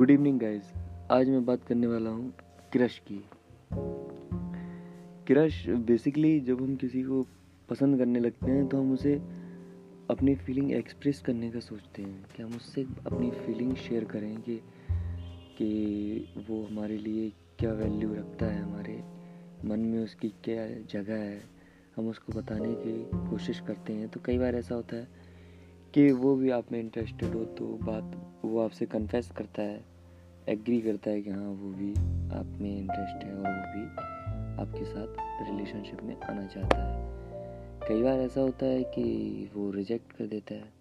Good evening guys आज मैं बात करने वाला हूँ क्रश की। क्रश बेसिकली जब हम किसी को पसंद करने लगते हैं तो हम उसे अपनी फीलिंग एक्सप्रेस करने का सोचते हैं कि हम उससे अपनी फीलिंग शेयर करें कि कि वो हमारे लिए क्या वैल्यू रखता है, हमारे मन में उसकी क्या जगह है। हम उसको बताने की कोशिश करते हैं। तो कई बार ऐसा होता है कि वो भी आप में इंटरेस्टेड हो तो बात वो आपसे कन्फेस करता है। एग्री करता है कि हाँ वो भी आप में इंटरेस्ट है और वो भी आपके साथ रिलेशनशिप में आना चाहता है। कई बार ऐसा होता है कि वो रिजेक्ट कर देता है।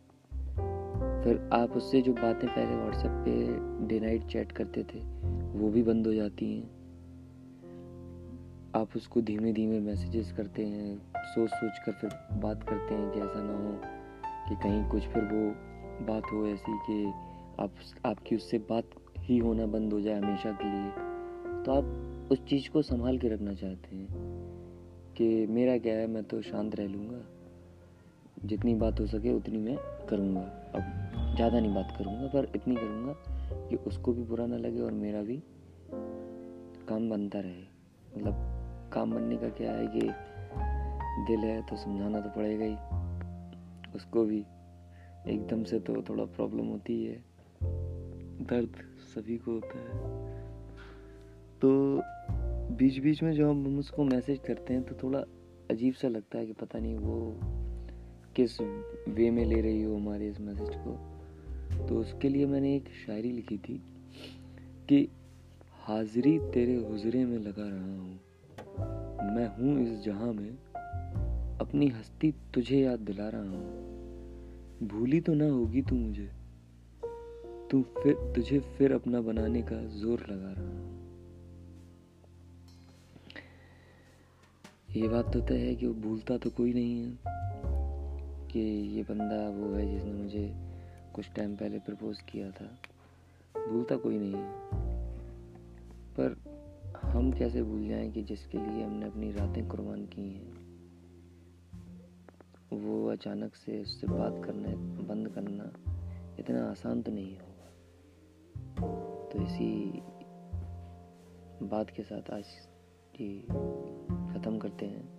फिर आप उससे जो बातें पहले व्हाट्सएप पे डे नाइट चैट करते थे, वो भी बंद हो जाती हैं। आप उसको धीमे धीमे मैसेजेस करते हैं सोच सोच कर फिर बात करते हैं कि ऐसा ना हो कि कहीं कुछ फिर वो बात हो ऐसी कि आप, आपकी उससे बात ही होना बंद हो जाए हमेशा के लिए तो आप उस चीज़ को संभाल के रखना चाहते हैं कि मेरा क्या है, मैं तो शांत रह लूँगा। जितनी बात हो सके उतनी मैं करूँगा। अब ज़्यादा नहीं बात करूँगा, पर इतनी करूँगा कि उसको भी बुरा ना लगे और मेरा भी काम बनता रहे। मतलब काम बनने का क्या है कि दिल है तो समझाना तो पड़ेगा ही। उसको भी एकदम से तो थोड़ा प्रॉब्लम होती है। दर्द सभी को होता है। तो बीच बीच में जब हम उसको मैसेज करते हैं तो थोड़ा अजीब सा लगता है कि पता नहीं वो किस वे में ले रही हो हमारे इस मैसेज को। तो उसके लिए मैंने एक शायरी लिखी थी कि, हाजिरी तेरे हुजरे में लगा रहा हूँ। मैं हूँ इस जहाँ में, अपनी हस्ती तुझे याद दिला रहा हूँ। भूली तो ना होगी तू मुझे। तू फिर, तुझे फिर अपना बनाने का ज़ोर लगा रहा हूँ। ये बात तो तय है कि वो भूलता तो कोई नहीं है कि ये बंदा वो है जिसने मुझे कुछ टाइम पहले प्रपोज किया था। भूलता कोई नहीं है। पर हम कैसे भूल जाएँ कि जिसके लिए हमने अपनी रातें कुर्बान की हैं? वो अचानक से उससे बात करना, बंद करना इतना आसान तो नहीं होगा तो इसी बात के साथ आज ये ख़त्म करते हैं।